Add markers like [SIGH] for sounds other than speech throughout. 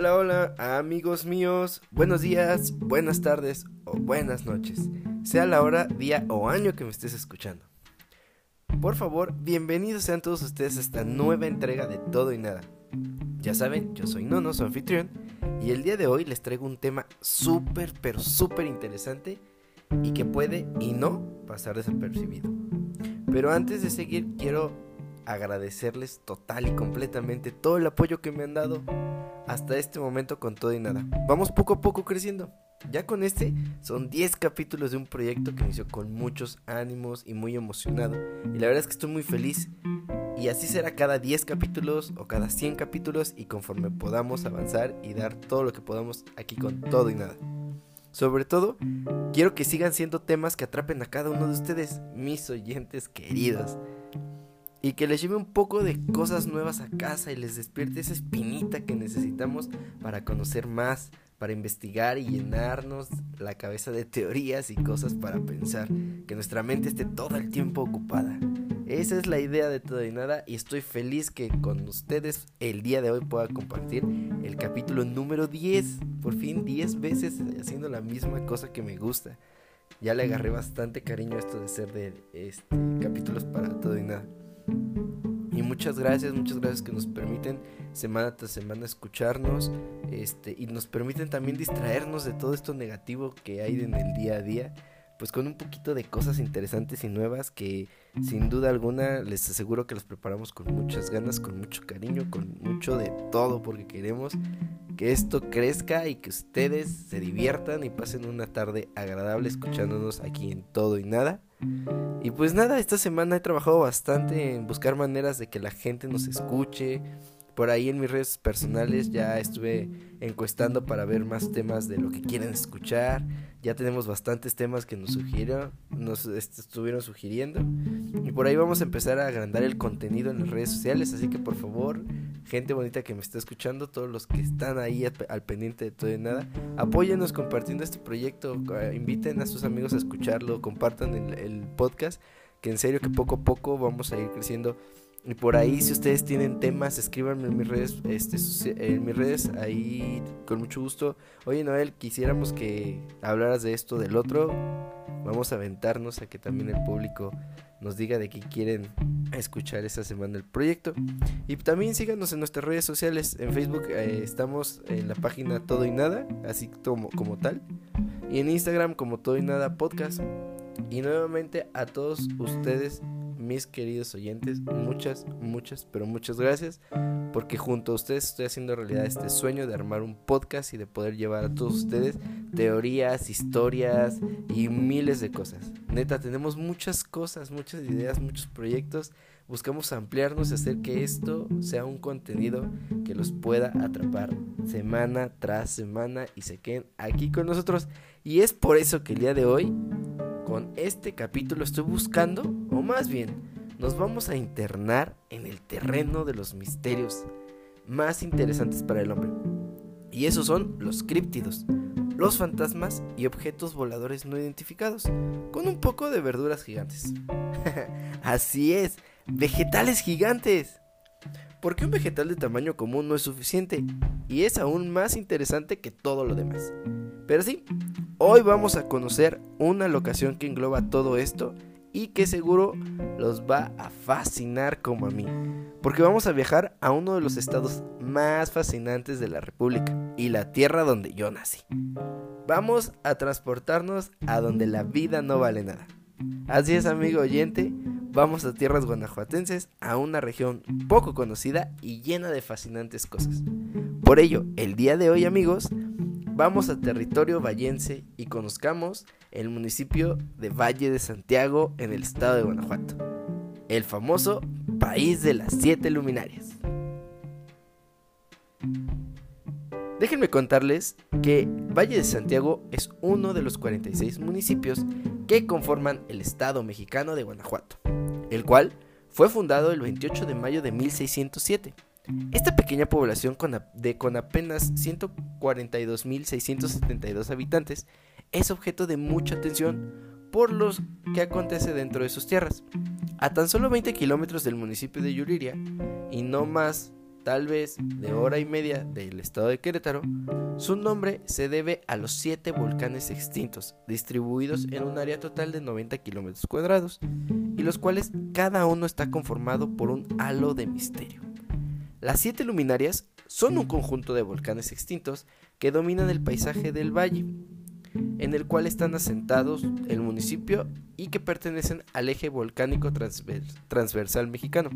Hola, hola, amigos míos. Buenos días, buenas tardes o buenas noches. Sea la hora, día o año que me estés escuchando. Por favor, bienvenidos sean todos ustedes a esta nueva entrega de Todo y Nada. Ya saben, yo soy Nono, su anfitrión, y el día de hoy les traigo un tema súper, pero súper interesante y que puede y no pasar desapercibido. Pero antes de seguir, quiero agradecerles total y completamente todo el apoyo que me han dado hasta este momento con todo y nada. Vamos poco a poco creciendo. Ya con este son 10 capítulos de un proyecto que inició con muchos ánimos y muy emocionado. Y la verdad es que estoy muy feliz. Y así será cada 10 capítulos o cada 100 capítulos y conforme podamos avanzar y dar todo lo que podamos aquí con todo y nada. Sobre todo, quiero que sigan siendo temas que atrapen a cada uno de ustedes, mis oyentes queridos y que les lleve un poco de cosas nuevas a casa y les despierte esa espinita que necesitamos para conocer más, para investigar y llenarnos la cabeza de teorías y cosas para pensar, que nuestra mente esté todo el tiempo ocupada. Esa es la idea de todo y nada y estoy feliz que con ustedes el día de hoy pueda compartir el capítulo número 10, por fin 10 veces haciendo la misma cosa que me gusta. Ya le agarré bastante cariño a esto de ser de este, capítulos para todo y nada. Y muchas gracias, muchas gracias que nos permiten semana tras semana escucharnos este, y nos permiten también distraernos de todo esto negativo que hay en el día a día, pues con un poquito de cosas interesantes y nuevas que sin duda alguna les aseguro que los preparamos con muchas ganas, con mucho cariño, con mucho de todo porque queremos que esto crezca y que ustedes se diviertan y pasen una tarde agradable escuchándonos aquí en todo y nada. Y pues nada, esta semana he trabajado bastante en buscar maneras de que la gente nos escuche. Por ahí en mis redes personales ya [LAUGHS] estuve encuestando para ver más temas de lo que quieren escuchar. Ya tenemos bastantes temas que nos sugirieron, nos estuvieron sugiriendo. Y por ahí vamos a empezar a agrandar el contenido en las redes sociales. Así que por favor, gente bonita que me está escuchando, todos los que están ahí al, pendiente de todo y nada, apóyenos compartiendo este proyecto. Inviten a sus amigos a escucharlo, compartan el podcast. Que en serio que poco a poco vamos a ir creciendo y por ahí, si ustedes tienen temas, escríbanme en mis redes, este, en mis redes, ahí con mucho gusto. Oye, Noel, quisiéramos que hablaras de esto, del otro. Vamos a aventarnos a que también el público nos diga de qué quieren escuchar esta semana el proyecto. Y también síganos en nuestras redes sociales. En Facebook eh, estamos en la página Todo y Nada, así como, como tal. Y en Instagram como Todo y Nada Podcast. Y nuevamente a todos ustedes mis queridos oyentes, muchas, muchas, pero muchas gracias, porque junto a ustedes estoy haciendo realidad este sueño de armar un podcast y de poder llevar a todos ustedes teorías, historias y miles de cosas. Neta, tenemos muchas cosas, muchas ideas, muchos proyectos. Buscamos ampliarnos y hacer que esto sea un contenido que los pueda atrapar semana tras semana y se queden aquí con nosotros. Y es por eso que el día de hoy con este capítulo estoy buscando, más bien, nos vamos a internar en el terreno de los misterios más interesantes para el hombre. Y esos son los críptidos, los fantasmas y objetos voladores no identificados, con un poco de verduras gigantes. [LAUGHS] Así es, vegetales gigantes. Porque un vegetal de tamaño común no es suficiente y es aún más interesante que todo lo demás. Pero sí, hoy vamos a conocer una locación que engloba todo esto y que seguro los va a fascinar como a mí. Porque vamos a viajar a uno de los estados más fascinantes de la República y la tierra donde yo nací. Vamos a transportarnos a donde la vida no vale nada. Así es, amigo oyente, vamos a tierras guanajuatenses, a una región poco conocida y llena de fascinantes cosas. Por ello, el día de hoy, amigos, Vamos a territorio vallense y conozcamos el municipio de Valle de Santiago en el estado de Guanajuato, el famoso país de las siete luminarias. Déjenme contarles que Valle de Santiago es uno de los 46 municipios que conforman el estado mexicano de Guanajuato, el cual fue fundado el 28 de mayo de 1607 esta pequeña población con, de, con apenas 142.672 habitantes es objeto de mucha atención por lo que acontece dentro de sus tierras. A tan solo 20 kilómetros del municipio de Yuriria y no más tal vez de hora y media del estado de Querétaro, su nombre se debe a los siete volcanes extintos, distribuidos en un área total de 90 kilómetros cuadrados, y los cuales cada uno está conformado por un halo de misterio. Las siete luminarias son un conjunto de volcanes extintos que dominan el paisaje del valle, en el cual están asentados el municipio y que pertenecen al eje volcánico transversal mexicano.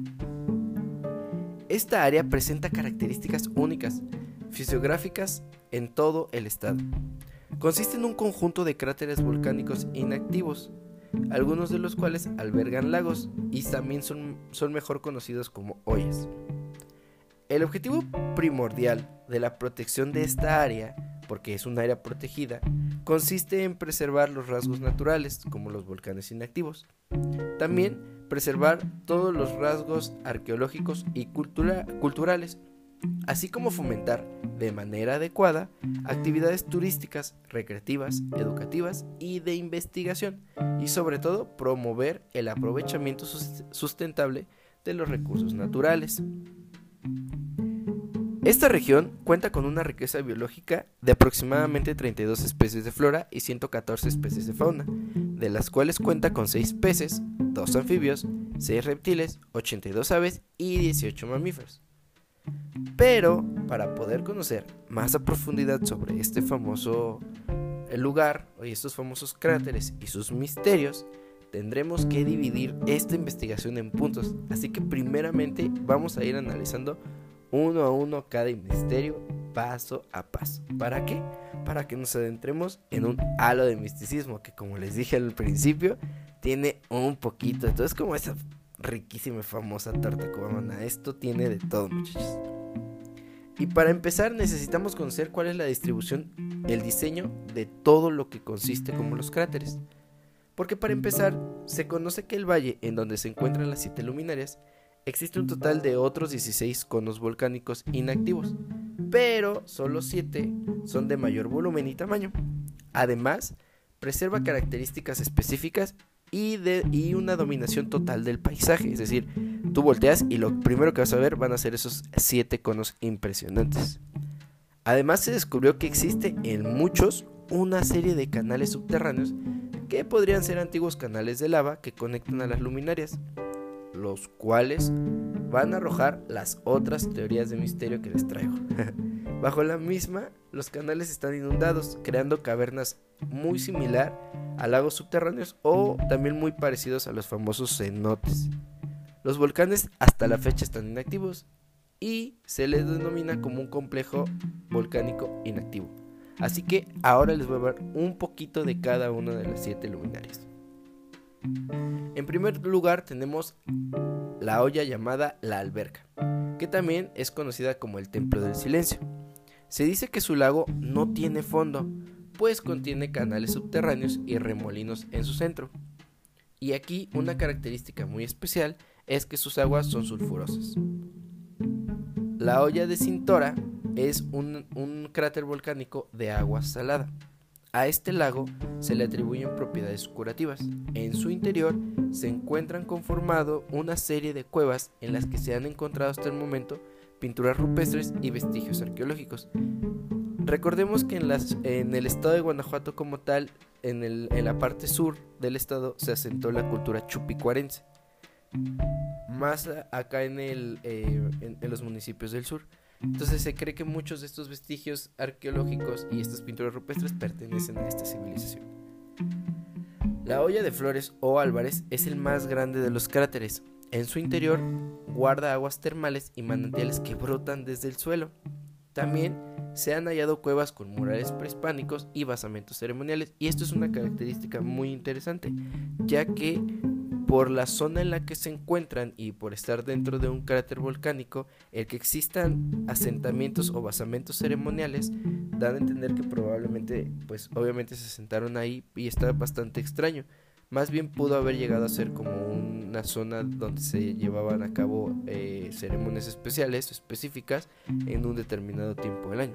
Esta área presenta características únicas, fisiográficas en todo el estado. Consiste en un conjunto de cráteres volcánicos inactivos, algunos de los cuales albergan lagos y también son, son mejor conocidos como hoyas. El objetivo primordial de la protección de esta área, porque es un área protegida, consiste en preservar los rasgos naturales, como los volcanes inactivos. También preservar todos los rasgos arqueológicos y culturales, así como fomentar de manera adecuada actividades turísticas, recreativas, educativas y de investigación, y sobre todo promover el aprovechamiento sustentable de los recursos naturales. Esta región cuenta con una riqueza biológica de aproximadamente 32 especies de flora y 114 especies de fauna, de las cuales cuenta con 6 peces, 2 anfibios, 6 reptiles, 82 aves y 18 mamíferos. Pero para poder conocer más a profundidad sobre este famoso eh, lugar y estos famosos cráteres y sus misterios, tendremos que dividir esta investigación en puntos. Así que primeramente vamos a ir analizando uno a uno cada misterio paso a paso. ¿Para qué? Para que nos adentremos en un halo de misticismo que como les dije al principio tiene un poquito. Entonces como esa riquísima y famosa tarta cubana. Esto tiene de todo muchachos. Y para empezar necesitamos conocer cuál es la distribución, el diseño de todo lo que consiste como los cráteres. Porque para empezar, se conoce que el valle en donde se encuentran las siete luminarias existe un total de otros 16 conos volcánicos inactivos, pero solo 7 son de mayor volumen y tamaño. Además, preserva características específicas y, de, y una dominación total del paisaje, es decir, tú volteas y lo primero que vas a ver van a ser esos 7 conos impresionantes. Además se descubrió que existe en muchos una serie de canales subterráneos que podrían ser antiguos canales de lava que conectan a las luminarias los cuales van a arrojar las otras teorías de misterio que les traigo. [LAUGHS] Bajo la misma, los canales están inundados, creando cavernas muy similar a lagos subterráneos o también muy parecidos a los famosos cenotes. Los volcanes hasta la fecha están inactivos y se les denomina como un complejo volcánico inactivo. Así que ahora les voy a ver un poquito de cada una de las siete luminarias. En primer lugar tenemos la olla llamada la alberca, que también es conocida como el templo del silencio. Se dice que su lago no tiene fondo, pues contiene canales subterráneos y remolinos en su centro. Y aquí una característica muy especial es que sus aguas son sulfurosas. La olla de Cintora es un, un cráter volcánico de agua salada. A este lago se le atribuyen propiedades curativas. En su interior se encuentran conformado una serie de cuevas en las que se han encontrado hasta el momento pinturas rupestres y vestigios arqueológicos. Recordemos que en, el estado de Guanajuato como tal, en, la parte sur del estado, se asentó la cultura chupicuarense. Más acá en, el, eh, en los municipios del sur. Entonces se cree que muchos de estos vestigios arqueológicos y estas pinturas rupestres pertenecen a esta civilización. La olla de Flores o Álvarez es el más grande de los cráteres. En su interior guarda aguas termales y manantiales que brotan desde el suelo. También se han hallado cuevas con murales prehispánicos y basamentos ceremoniales y esto es una característica muy interesante, ya que por la zona en la que se encuentran y por estar dentro de un cráter volcánico, el que existan asentamientos o basamentos ceremoniales dan a entender que probablemente, pues obviamente se sentaron ahí y está bastante extraño. Más bien pudo haber llegado a ser como una zona donde se llevaban a cabo eh, ceremonias especiales específicas en un determinado tiempo del año.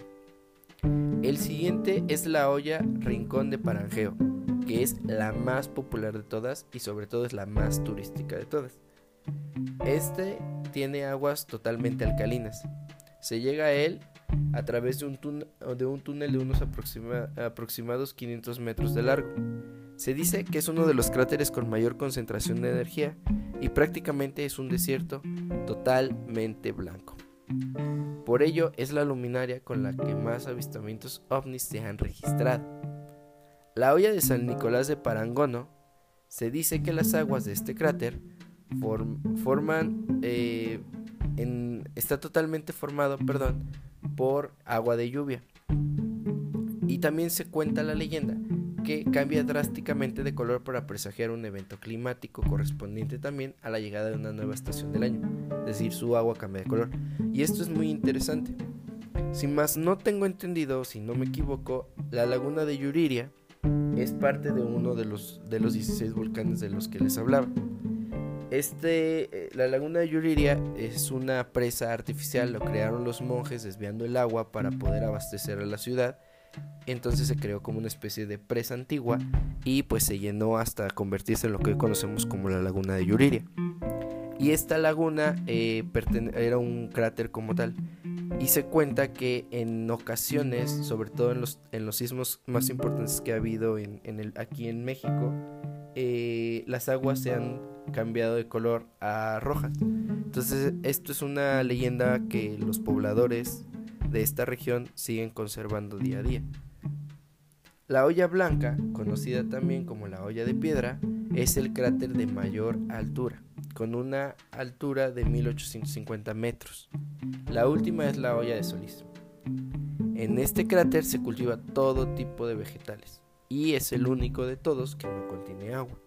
El siguiente es la olla Rincón de Paranjeo que es la más popular de todas y sobre todo es la más turística de todas. Este tiene aguas totalmente alcalinas. Se llega a él a través de, un túnel de unos aproximados 500 metros de largo. Se dice que es uno de los cráteres con mayor concentración de energía y prácticamente es un desierto totalmente blanco. Por ello es la luminaria con la que más avistamientos ovnis se han registrado. La olla de San Nicolás de Parangono se dice que las aguas de este cráter forman eh, está totalmente formado, perdón, por agua de lluvia. Y también se cuenta la leyenda que cambia drásticamente de color para presagiar un evento climático correspondiente también a la llegada de una nueva estación del año, es decir, su agua cambia de color. Y esto es muy interesante. Si más no tengo entendido, si no me equivoco, la laguna de Yuriria es parte de uno de los, de los 16 volcanes de los que les hablaba. Este, eh, la laguna de Yuriria es una presa artificial, lo crearon los monjes desviando el agua para poder abastecer a la ciudad. Entonces se creó como una especie de presa antigua y pues se llenó hasta convertirse en lo que hoy conocemos como la laguna de Yuriria. Y esta laguna eh, era un cráter como tal. Y se cuenta que en ocasiones, sobre todo en los, en los sismos más importantes que ha habido aquí en México, eh, las aguas se han cambiado de color a rojas. Entonces esto es una leyenda que los pobladores de esta región siguen conservando día a día. La olla blanca, conocida también como la olla de piedra, es el cráter de mayor altura, con una altura de 1850 metros. La última es la olla de Solís. En este cráter se cultiva todo tipo de vegetales y es el único de todos que no contiene agua.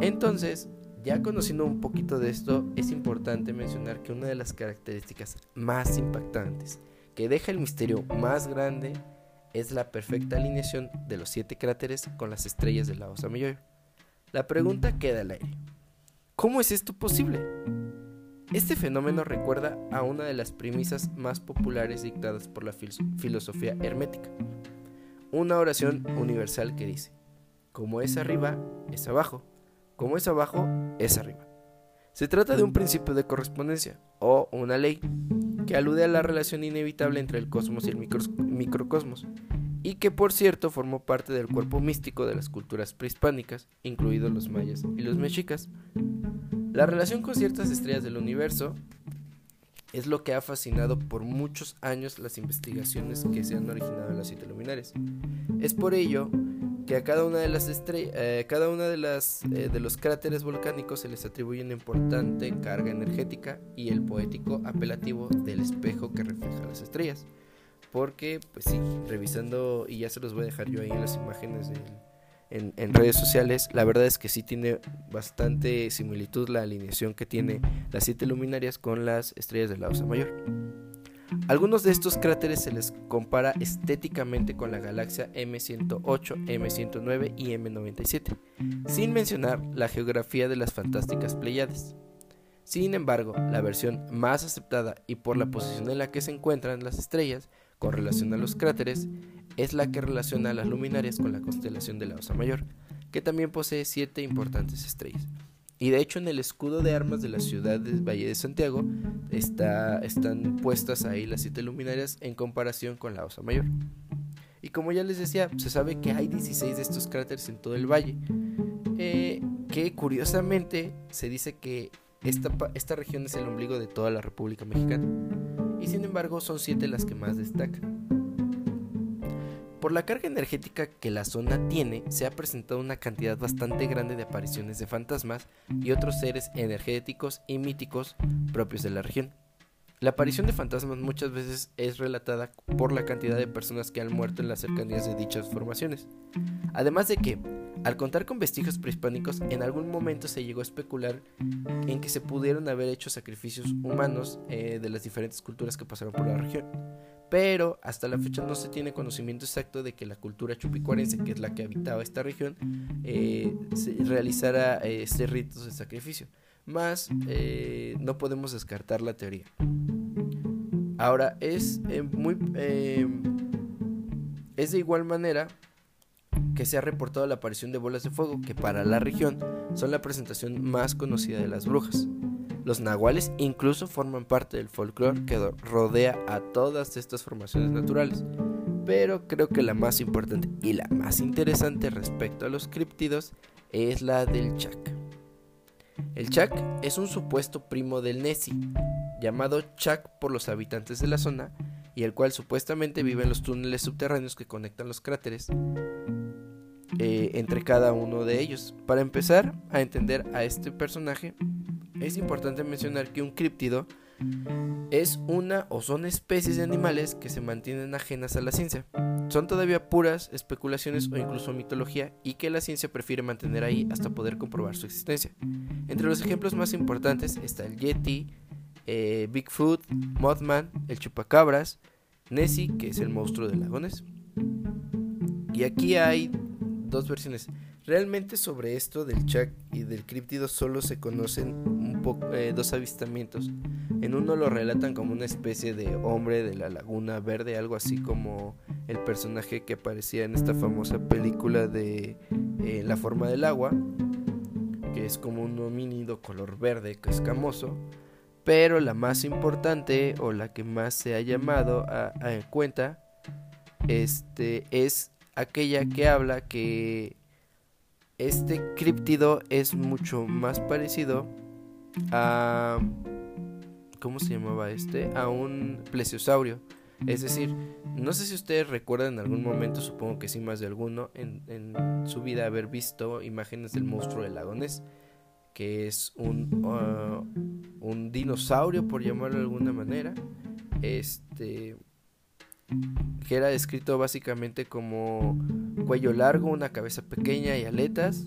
Entonces, ya conociendo un poquito de esto, es importante mencionar que una de las características más impactantes que deja el misterio más grande es la perfecta alineación de los siete cráteres con las estrellas de la Osa Mayor. La pregunta queda al aire. ¿Cómo es esto posible? Este fenómeno recuerda a una de las premisas más populares dictadas por la filosofía hermética, una oración universal que dice, como es arriba, es abajo, como es abajo, es arriba. Se trata de un principio de correspondencia, o una ley, que alude a la relación inevitable entre el cosmos y el microcosmos, y que por cierto formó parte del cuerpo místico de las culturas prehispánicas, incluidos los mayas y los mexicas. La relación con ciertas estrellas del universo es lo que ha fascinado por muchos años las investigaciones que se han originado en las siete luminares. Es por ello que a cada una de las estrellas, eh, cada una de las eh, de los cráteres volcánicos se les atribuye una importante carga energética y el poético apelativo del espejo que refleja las estrellas. Porque, pues sí, revisando, y ya se los voy a dejar yo ahí en las imágenes en, en, redes sociales, la verdad es que sí tiene bastante similitud la alineación que tiene las siete luminarias con las estrellas de la Osa Mayor. Algunos de estos cráteres se les compara estéticamente con la galaxia M108, M109 y M97, sin mencionar la geografía de las fantásticas Pleiades. Sin embargo, la versión más aceptada y por la posición en la que se encuentran las estrellas con relación a los cráteres es la que relaciona a las luminarias con la constelación de la Osa Mayor, que también posee siete importantes estrellas. Y de hecho en el escudo de armas de la ciudad de Valle de Santiago está, están puestas ahí las siete luminarias en comparación con la Osa Mayor. Y como ya les decía, se sabe que hay 16 de estos cráteres en todo el valle. Eh, que curiosamente se dice que esta, esta región es el ombligo de toda la República Mexicana. Y sin embargo son siete las que más destacan. Por la carga energética que la zona tiene, se ha presentado una cantidad bastante grande de apariciones de fantasmas y otros seres energéticos y míticos propios de la región. La aparición de fantasmas muchas veces es relatada por la cantidad de personas que han muerto en las cercanías de dichas formaciones. Además de que, al contar con vestigios prehispánicos, en algún momento se llegó a especular en que se pudieron haber hecho sacrificios humanos eh, de las diferentes culturas que pasaron por la región pero hasta la fecha no se tiene conocimiento exacto de que la cultura chupicuarense, que es la que habitaba esta región, eh, realizara eh, este ritos de sacrificio. Más eh, no podemos descartar la teoría. Ahora, es muy. es de igual manera que se ha reportado la aparición de bolas de fuego que para la región son la presentación más conocida de las brujas. Los nahuales incluso forman parte del folclore que rodea a todas estas formaciones naturales, pero creo que la más importante y la más interesante respecto a los críptidos es la del Chak. El Chak es un supuesto primo del Nessie, llamado Chak por los habitantes de la zona, y el cual supuestamente vive en los túneles subterráneos que conectan los cráteres eh, entre cada uno de ellos. Para empezar a entender a este personaje, es importante mencionar que un críptido es una o son especies de animales que se mantienen ajenas a la ciencia. Son todavía puras especulaciones o incluso mitología y que la ciencia prefiere mantener ahí hasta poder comprobar su existencia. Entre los ejemplos más importantes está el Yeti, eh, Bigfoot, Mothman, el Chupacabras, Nessie, que es el monstruo de lagones. Y aquí hay dos versiones. Realmente sobre esto del Chak y del críptido solo se conocen eh, dos avistamientos. En uno lo relatan como una especie de hombre de la laguna verde, algo así como el personaje que aparecía en esta famosa película de eh, La forma del agua, que es como un homínido color verde escamoso. Pero la más importante o la que más se ha llamado a, a cuenta este, es aquella que habla que este críptido es mucho más parecido a... ¿Cómo se llamaba este? A un plesiosaurio. Es decir, no sé si ustedes recuerdan en algún momento, supongo que sí más de alguno, en, su vida haber visto imágenes del monstruo del lagones, que es un, uh, un dinosaurio, por llamarlo de alguna manera, este, que era descrito básicamente como cuello largo, una cabeza pequeña y aletas.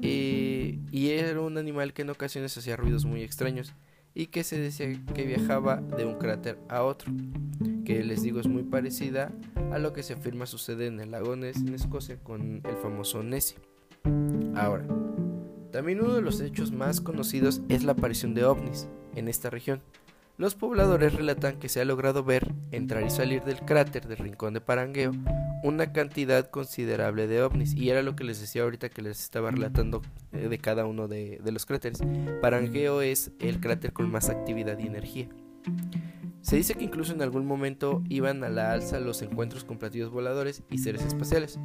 Y era un animal que en ocasiones hacía ruidos muy extraños y que se decía que viajaba de un cráter a otro, que les digo es muy parecida a lo que se afirma sucede en el lago Ness en Escocia con el famoso Nessie. Ahora, también uno de los hechos más conocidos es la aparición de ovnis en esta región, los pobladores relatan que se ha logrado ver, entrar y salir del cráter del Rincón de Parangueo, una cantidad considerable de ovnis. Y era lo que les decía ahorita que les estaba relatando eh, de cada uno de, los cráteres. Parangueo es el cráter con más actividad y energía. Se dice que incluso en algún momento iban a la alza los encuentros con platillos voladores y seres espaciales.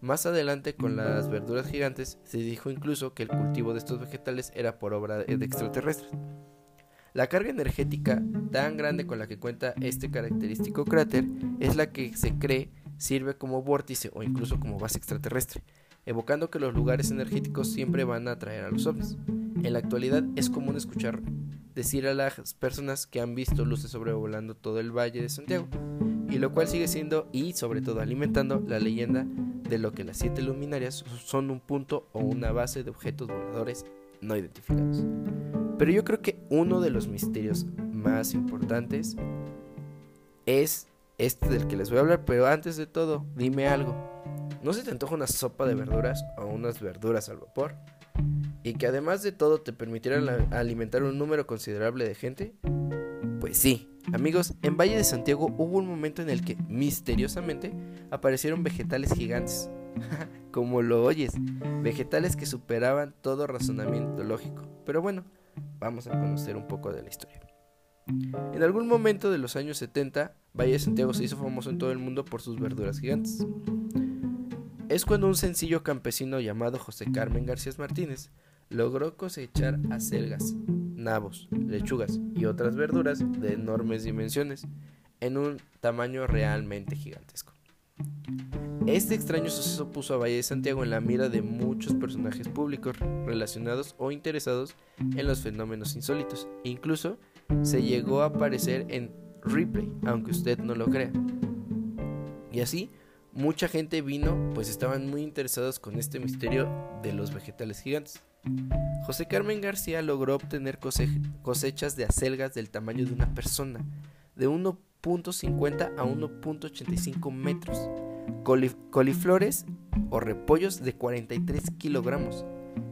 Más adelante, con las verduras gigantes, se dijo incluso que el cultivo de estos vegetales era por obra de extraterrestres. La carga energética tan grande con la que cuenta este característico cráter es la que se cree sirve como vórtice o incluso como base extraterrestre, evocando que los lugares energéticos siempre van a atraer a los ovnis. En la actualidad es común escuchar decir a las personas que han visto luces sobrevolando todo el Valle de Santiago, y lo cual sigue siendo y sobre todo alimentando la leyenda de lo que las siete luminarias son un punto o una base de objetos voladores no identificados. Pero yo creo que uno de los misterios más importantes es este del que les voy a hablar. Pero antes de todo, dime algo. ¿No se te antoja una sopa de verduras o unas verduras al vapor? Y que además de todo te permitieran alimentar un número considerable de gente? Pues sí, amigos, en Valle de Santiago hubo un momento en el que, misteriosamente, aparecieron vegetales gigantes. [LAUGHS] Como lo oyes, vegetales que superaban todo razonamiento lógico. Pero bueno, vamos a conocer un poco de la historia. En algún momento de los años 70, Valle de Santiago se hizo famoso en todo el mundo por sus verduras gigantes. Es cuando un sencillo campesino llamado José Carmen García Martínez logró cosechar acelgas, nabos, lechugas y otras verduras de enormes dimensiones en un tamaño realmente gigantesco. Este extraño suceso puso a Valle de Santiago en la mira de muchos personajes públicos relacionados o interesados en los fenómenos insólitos. Incluso se llegó a aparecer en Ripley, aunque usted no lo crea. Y así, mucha gente vino, pues estaban muy interesados con este misterio de los vegetales gigantes. José Carmen García logró obtener cosechas de acelgas del tamaño de una persona, de 1.50 a 1.85 metros coliflores o repollos de 43 kilogramos,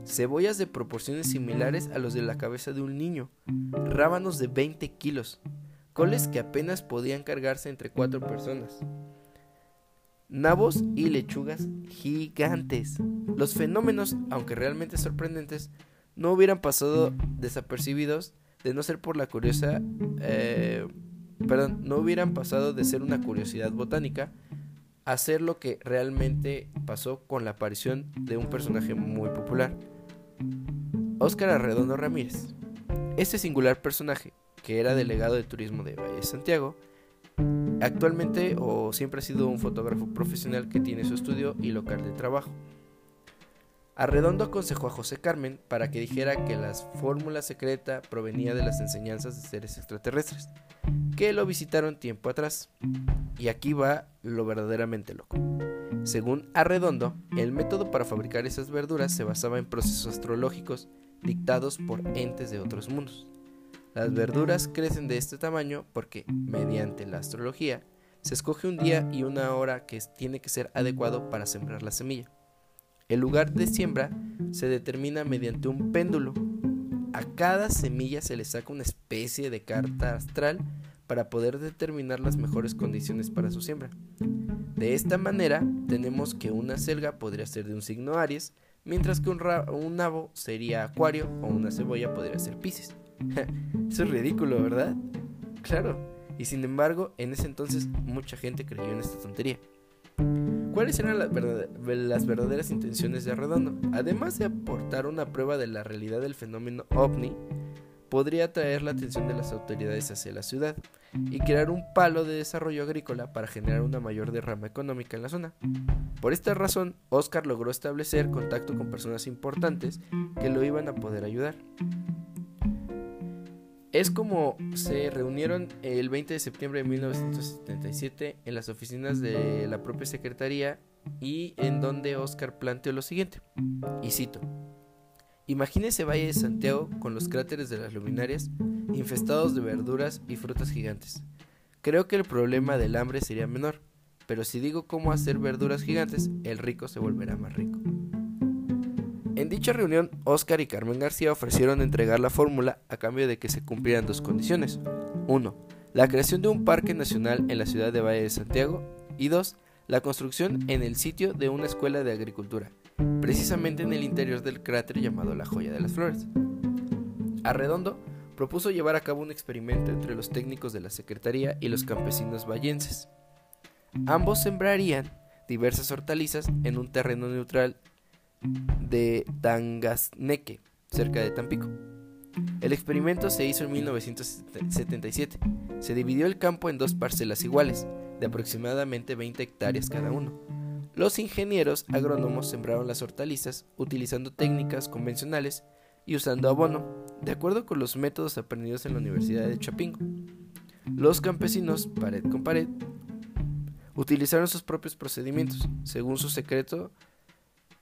cebollas de proporciones similares a los de la cabeza de un niño, rábanos de 20 kilos, coles que apenas podían cargarse entre cuatro personas. nabos y lechugas gigantes. Los fenómenos, aunque realmente sorprendentes, no hubieran pasado desapercibidos de no ser por la curiosa, eh, perdón, no hubieran pasado de ser una curiosidad botánica a ser lo que realmente pasó con la aparición de un personaje muy popular, Óscar Arredondo Ramírez. Este singular personaje, que era delegado de turismo de Valle de Santiago, Actualmente o siempre ha sido un fotógrafo profesional que tiene su estudio y local de trabajo. Arredondo aconsejó a José Carmen para que dijera que la fórmula secreta provenía de las enseñanzas de seres extraterrestres, que lo visitaron tiempo atrás. Y aquí va lo verdaderamente loco. Según Arredondo, el método para fabricar esas verduras se basaba en procesos astrológicos dictados por entes de otros mundos. Las verduras crecen de este tamaño porque, mediante la astrología, se escoge un día y una hora que tiene que ser adecuado para sembrar la semilla. El lugar de siembra se determina mediante un péndulo. A cada semilla se le saca una especie de carta astral para poder determinar las mejores condiciones para su siembra. De esta manera, tenemos que una selga podría ser de un signo Aries, mientras que un, un nabo sería Acuario o una cebolla podría ser Pisces. [LAUGHS] Eso es ridículo, ¿verdad? Claro. Y sin embargo, en ese entonces mucha gente creyó en esta tontería. ¿Cuáles eran las, verdaderas intenciones de Arredondo? Además de aportar una prueba de la realidad del fenómeno ovni, podría atraer la atención de las autoridades hacia la ciudad y crear un palo de desarrollo agrícola para generar una mayor derrama económica en la zona. Por esta razón, Oscar logró establecer contacto con personas importantes que lo iban a poder ayudar. Es como se reunieron el 20 de septiembre de 1977 en las oficinas de la propia Secretaría y en donde Oscar planteó lo siguiente, y cito, Imagínese Valle de Santiago con los cráteres de las luminarias infestados de verduras y frutas gigantes. Creo que el problema del hambre sería menor, pero si digo cómo hacer verduras gigantes, el rico se volverá más rico. En dicha reunión, Oscar y Carmen García ofrecieron entregar la fórmula a cambio de que se cumplieran dos condiciones. 1. La creación de un parque nacional en la ciudad de Valle de Santiago. Y 2. La construcción en el sitio de una escuela de agricultura, precisamente en el interior del cráter llamado la Joya de las Flores. Arredondo propuso llevar a cabo un experimento entre los técnicos de la Secretaría y los campesinos vallenses. Ambos sembrarían diversas hortalizas en un terreno neutral de Tangasneque, cerca de Tampico. El experimento se hizo en 1977. Se dividió el campo en dos parcelas iguales, de aproximadamente 20 hectáreas cada uno. Los ingenieros agrónomos sembraron las hortalizas utilizando técnicas convencionales y usando abono, de acuerdo con los métodos aprendidos en la Universidad de Chapingo. Los campesinos, pared con pared, utilizaron sus propios procedimientos, según su secreto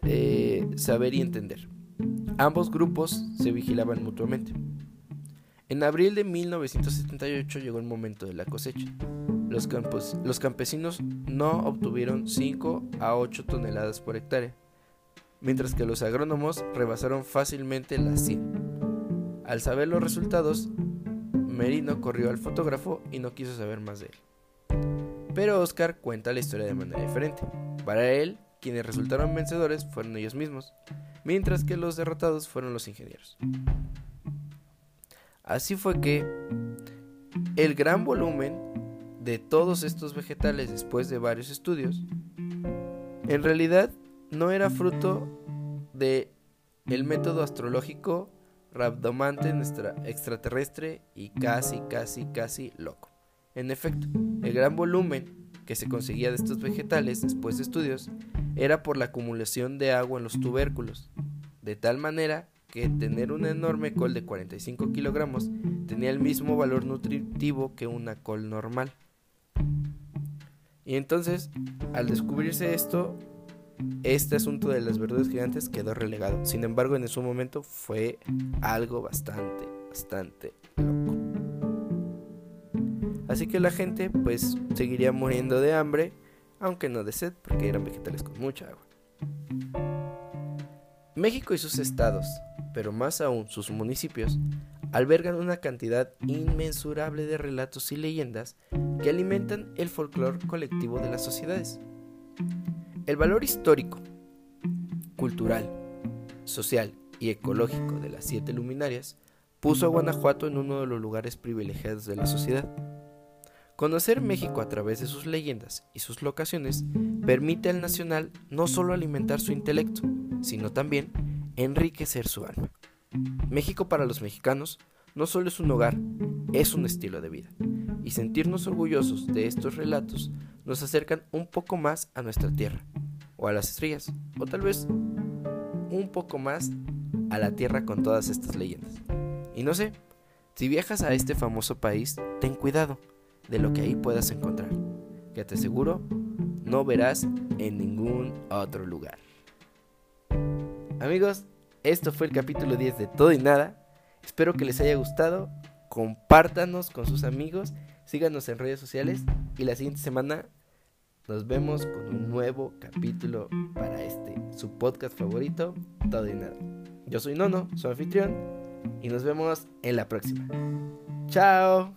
eh, saber y entender. Ambos grupos se vigilaban mutuamente. En abril de 1978 llegó el momento de la cosecha. Los, campos, los campesinos no obtuvieron 5 a 8 toneladas por hectárea, mientras que los agrónomos rebasaron fácilmente las 100. Al saber los resultados, Merino corrió al fotógrafo y no quiso saber más de él. Pero Oscar cuenta la historia de manera diferente. Para él, quienes resultaron vencedores fueron ellos mismos, mientras que los derrotados fueron los ingenieros. Así fue que el gran volumen de todos estos vegetales después de varios estudios, en realidad no era fruto de el método astrológico rabdomante extraterrestre y casi, casi, casi loco. En efecto, el gran volumen que se conseguía de estos vegetales después de estudios era por la acumulación de agua en los tubérculos, de tal manera que tener una enorme col de 45 kilogramos tenía el mismo valor nutritivo que una col normal. Y entonces, al descubrirse esto, este asunto de las verduras gigantes quedó relegado. Sin embargo, en su momento fue algo bastante, bastante loco. Así que la gente pues seguiría muriendo de hambre, aunque no de sed, porque eran vegetales con mucha agua. México y sus estados, pero más aún sus municipios, albergan una cantidad inmensurable de relatos y leyendas que alimentan el folclore colectivo de las sociedades. El valor histórico, cultural, social y ecológico de las siete luminarias puso a Guanajuato en uno de los lugares privilegiados de la sociedad. Conocer México a través de sus leyendas y sus locaciones permite al nacional no solo alimentar su intelecto, sino también enriquecer su alma. México para los mexicanos no solo es un hogar, es un estilo de vida. Y sentirnos orgullosos de estos relatos nos acercan un poco más a nuestra tierra, o a las estrellas, o tal vez un poco más a la tierra con todas estas leyendas. Y no sé, si viajas a este famoso país, ten cuidado de lo que ahí puedas encontrar, que te aseguro no verás en ningún otro lugar. Amigos, esto fue el capítulo 10 de Todo y Nada. Espero que les haya gustado. Compártanos con sus amigos, síganos en redes sociales y la siguiente semana nos vemos con un nuevo capítulo para este, su podcast favorito, Todo y Nada. Yo soy Nono, su anfitrión, y nos vemos en la próxima. Chao.